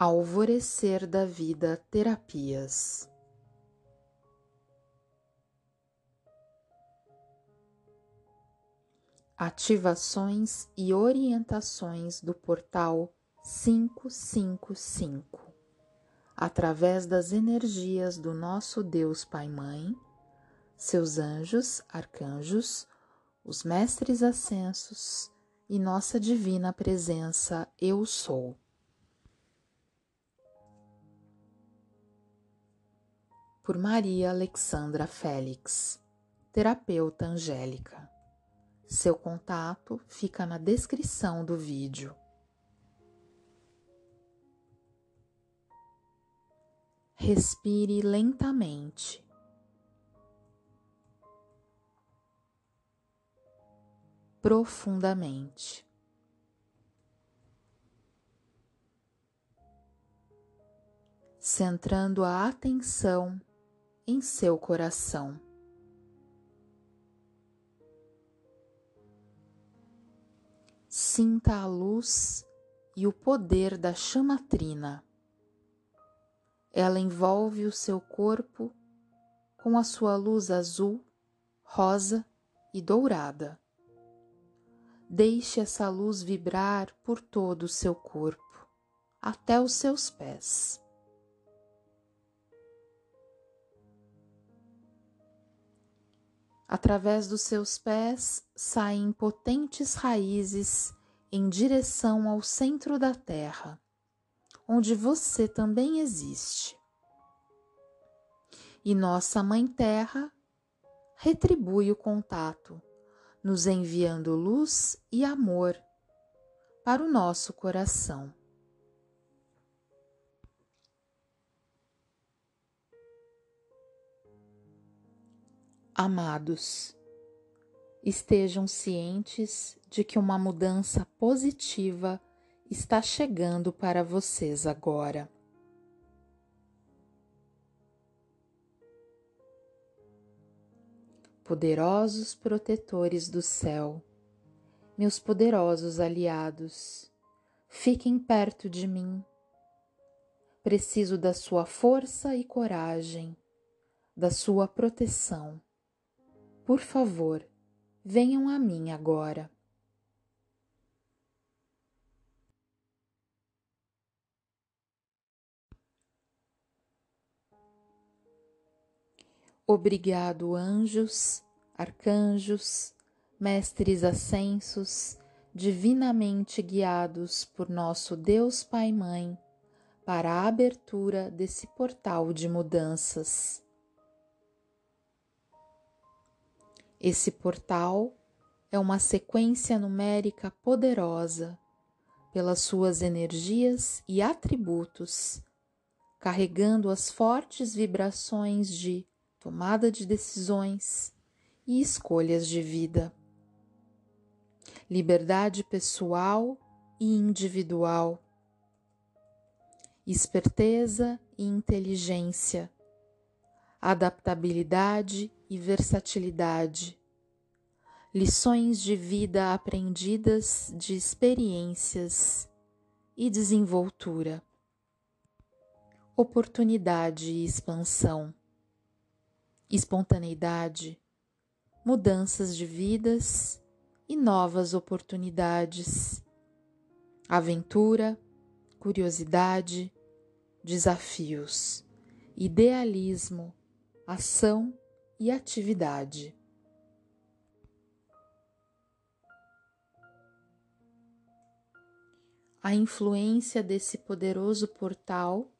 Alvorecer da Vida Terapias. Ativações e orientações do portal 555 através das energias do nosso Deus Pai Mãe, seus anjos, arcanjos, os mestres ascensos e nossa divina presença Eu Sou. Por Maria Alexandra Félix, terapeuta angélica. Seu contato fica na descrição do vídeo. Respire lentamente. Profundamente. Centrando a atenção em seu coração. Sinta a luz e o poder da chamatrina. Ela envolve o seu corpo com a sua luz azul, rosa e dourada. Deixe essa luz vibrar por todo o seu corpo, até os seus pés. Através dos seus pés saem potentes raízes em direção ao centro da terra, onde você também existe. E nossa Mãe Terra retribui o contato, nos enviando luz e amor para o nosso coração. Amados, estejam cientes de que uma mudança positiva está chegando para vocês agora. Poderosos protetores do céu, meus poderosos aliados, fiquem perto de mim. Preciso da sua força e coragem, da sua proteção por favor, venham a mim agora. Obrigado, anjos, arcanjos, mestres ascensos, divinamente guiados por nosso Deus Pai Mãe, para a abertura desse portal de mudanças. Esse portal é uma sequência numérica poderosa pelas suas energias e atributos, carregando as fortes vibrações de tomada de decisões e escolhas de vida. Liberdade pessoal e individual, esperteza e inteligência, adaptabilidade e versatilidade, lições de vida aprendidas de experiências e desenvoltura, oportunidade e expansão, espontaneidade, mudanças de vidas e novas oportunidades, aventura, curiosidade, desafios, idealismo, ação e atividade. A influência desse poderoso portal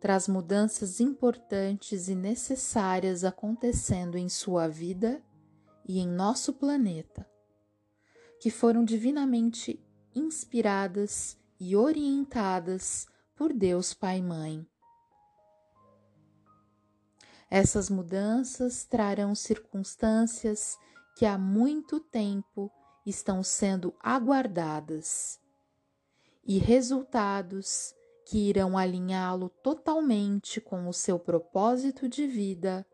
traz mudanças importantes e necessárias acontecendo em sua vida e em nosso planeta, que foram divinamente inspiradas e orientadas por Deus Pai Mãe. Essas mudanças trarão circunstâncias que há muito tempo estão sendo aguardadas e resultados que irão alinhá-lo totalmente com o seu propósito de vida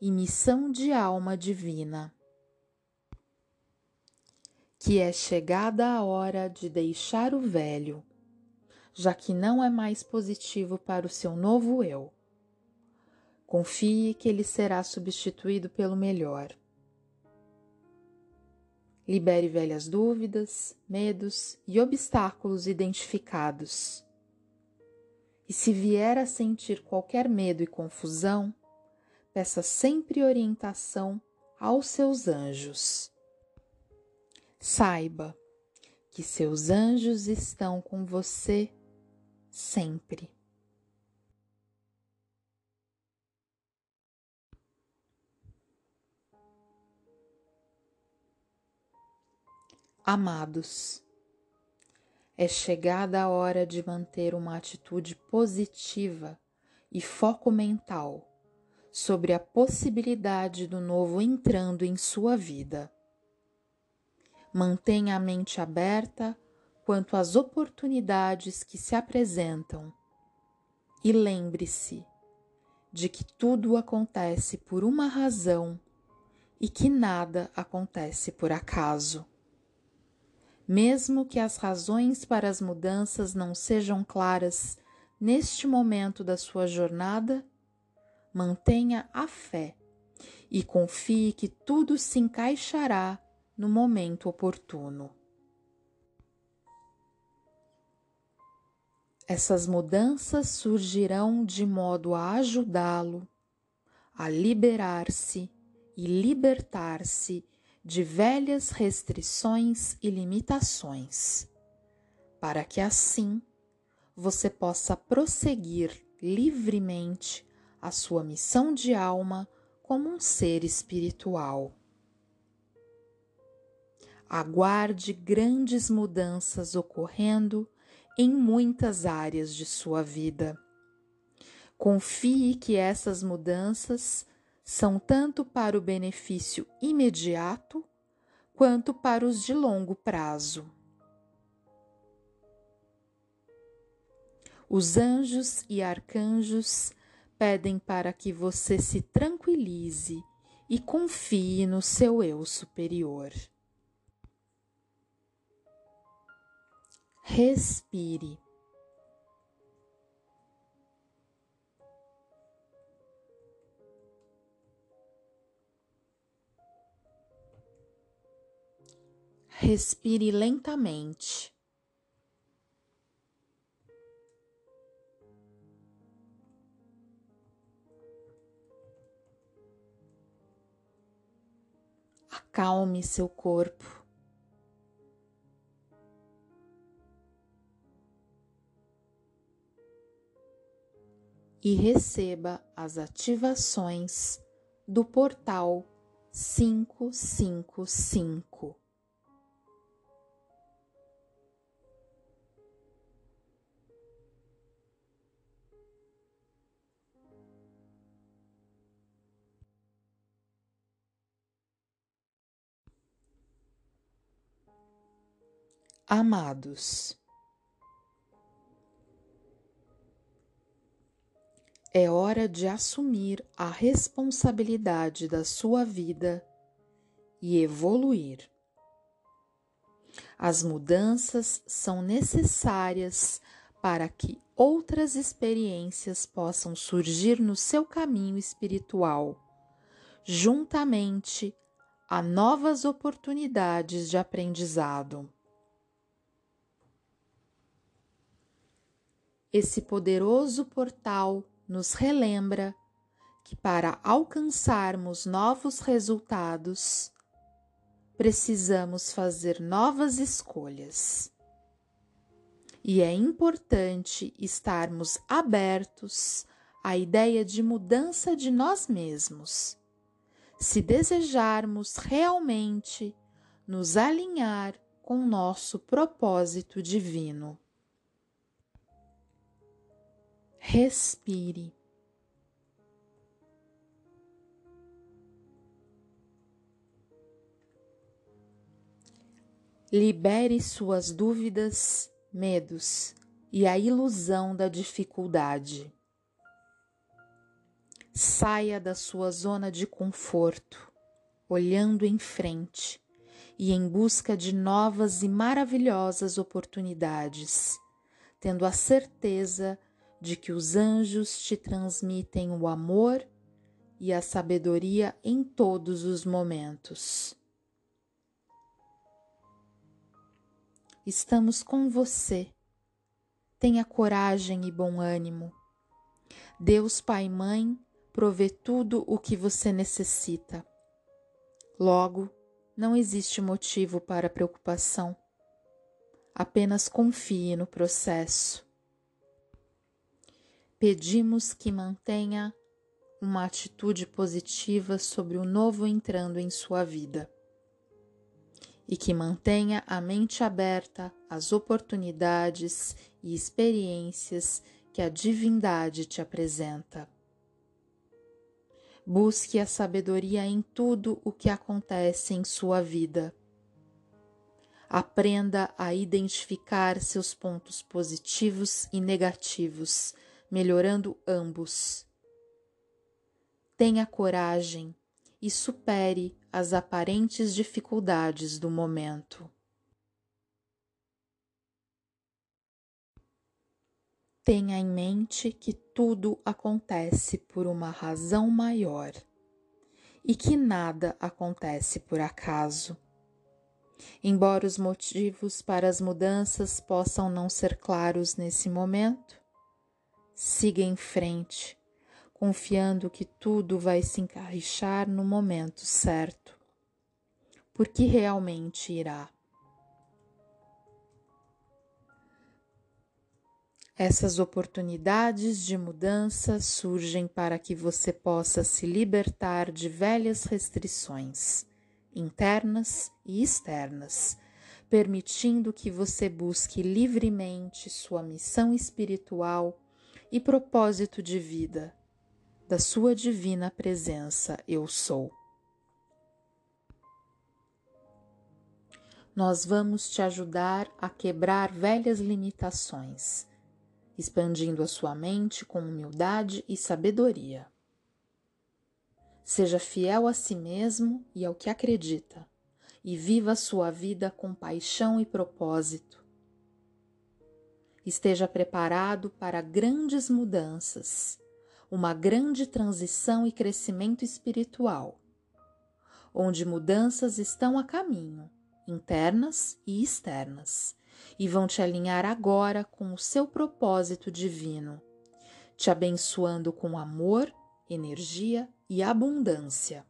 e missão de alma divina. Que é chegada a hora de deixar o velho, já que não é mais positivo para o seu novo eu. Confie que ele será substituído pelo melhor. Libere velhas dúvidas, medos e obstáculos identificados. E se vier a sentir qualquer medo e confusão, peça sempre orientação aos seus anjos. Saiba que seus anjos estão com você sempre. Amados, é chegada a hora de manter uma atitude positiva e foco mental sobre a possibilidade do novo entrando em sua vida. Mantenha a mente aberta quanto às oportunidades que se apresentam e lembre-se de que tudo acontece por uma razão e que nada acontece por acaso. Mesmo que as razões para as mudanças não sejam claras neste momento da sua jornada, mantenha a fé e confie que tudo se encaixará no momento oportuno. Essas mudanças surgirão de modo a ajudá-lo a liberar-se e libertar-se de velhas restrições e limitações, para que assim você possa prosseguir livremente a sua missão de alma como um ser espiritual. Aguarde grandes mudanças ocorrendo em muitas áreas de sua vida. Confie que essas mudanças são tanto para o benefício imediato quanto para os de longo prazo. Os anjos e arcanjos pedem para que você se tranquilize e confie no seu eu superior. Respire. Respire lentamente. Acalme seu corpo. e receba as ativações do portal 555. Amados, É hora de assumir a responsabilidade da sua vida e evoluir. As mudanças são necessárias para que outras experiências possam surgir no seu caminho espiritual, juntamente a novas oportunidades de aprendizado. Esse poderoso portal nos relembra que para alcançarmos novos resultados, precisamos fazer novas escolhas. E é importante estarmos abertos à ideia de mudança de nós mesmos, se desejarmos realmente nos alinhar com nosso propósito divino. Respire. Libere suas dúvidas, medos e a ilusão da dificuldade. Saia da sua zona de conforto, olhando em frente e em busca de novas e maravilhosas oportunidades tendo a certeza de que os anjos te transmitem o amor e a sabedoria em todos os momentos. Estamos com você. Tenha coragem e bom ânimo. Deus Pai e Mãe provê tudo o que você necessita. Logo, não existe motivo para preocupação. Apenas confie no processo. Pedimos que mantenha uma atitude positiva sobre o novo entrando em sua vida e que mantenha a mente aberta às oportunidades e experiências que a divindade te apresenta. Busque a sabedoria em tudo o que acontece em sua vida. Aprenda a identificar seus pontos positivos e negativos, melhorando ambos Tenha coragem e supere as aparentes dificuldades do momento. Tenha em mente que tudo acontece por uma razão maior e que nada acontece por acaso. Embora os motivos para as mudanças possam não ser claros nesse momento, siga em frente confiando que tudo vai se encaixar no momento certo, porque realmente irá. Essas oportunidades de mudança surgem para que você possa se libertar de velhas restrições, internas e externas, permitindo que você busque livremente sua missão espiritual e propósito de vida da Sua divina presença eu sou. Nós vamos te ajudar a quebrar velhas limitações, expandindo a sua mente com humildade e sabedoria. Seja fiel a si mesmo e ao que acredita, e viva a sua vida com paixão e propósito. Esteja preparado para grandes mudanças uma grande transição e crescimento espiritual, onde mudanças estão a caminho, internas e externas, e vão te alinhar agora com o seu propósito divino, te abençoando com amor, energia e abundância.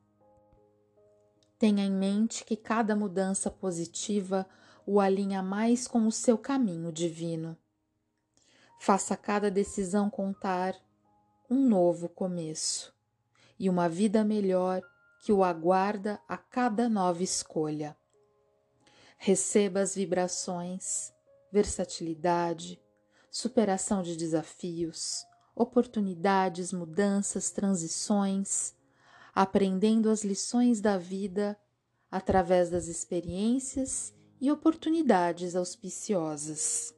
Tenha em mente que cada mudança positiva o alinha mais com o seu caminho divino. Faça cada decisão contar um novo começo e uma vida melhor que o aguarda a cada nova escolha. Receba as vibrações, versatilidade, superação de desafios, oportunidades, mudanças, transições, aprendendo as lições da vida através das experiências e oportunidades auspiciosas.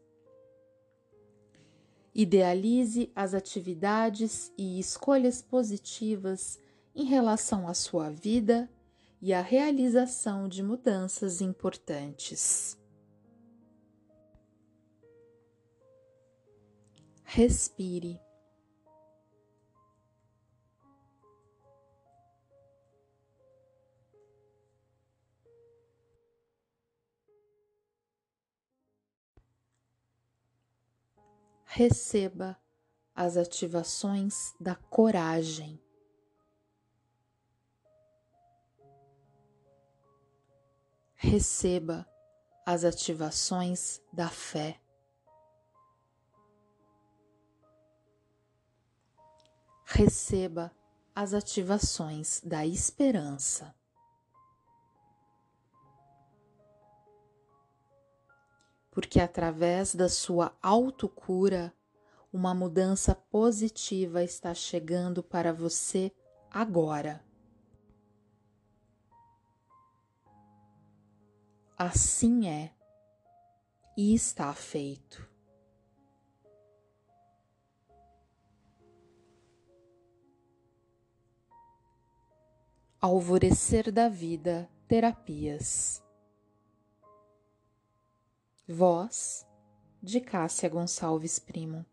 Idealize as atividades e escolhas positivas em relação à sua vida e à realização de mudanças importantes. Respire. Receba as ativações da coragem. Receba as ativações da fé. Receba as ativações da esperança. Porque através da sua autocura, uma mudança positiva está chegando para você agora. Assim é e está feito. Alvorecer da Vida Terapias. Voz de Cássia Gonçalves Primo.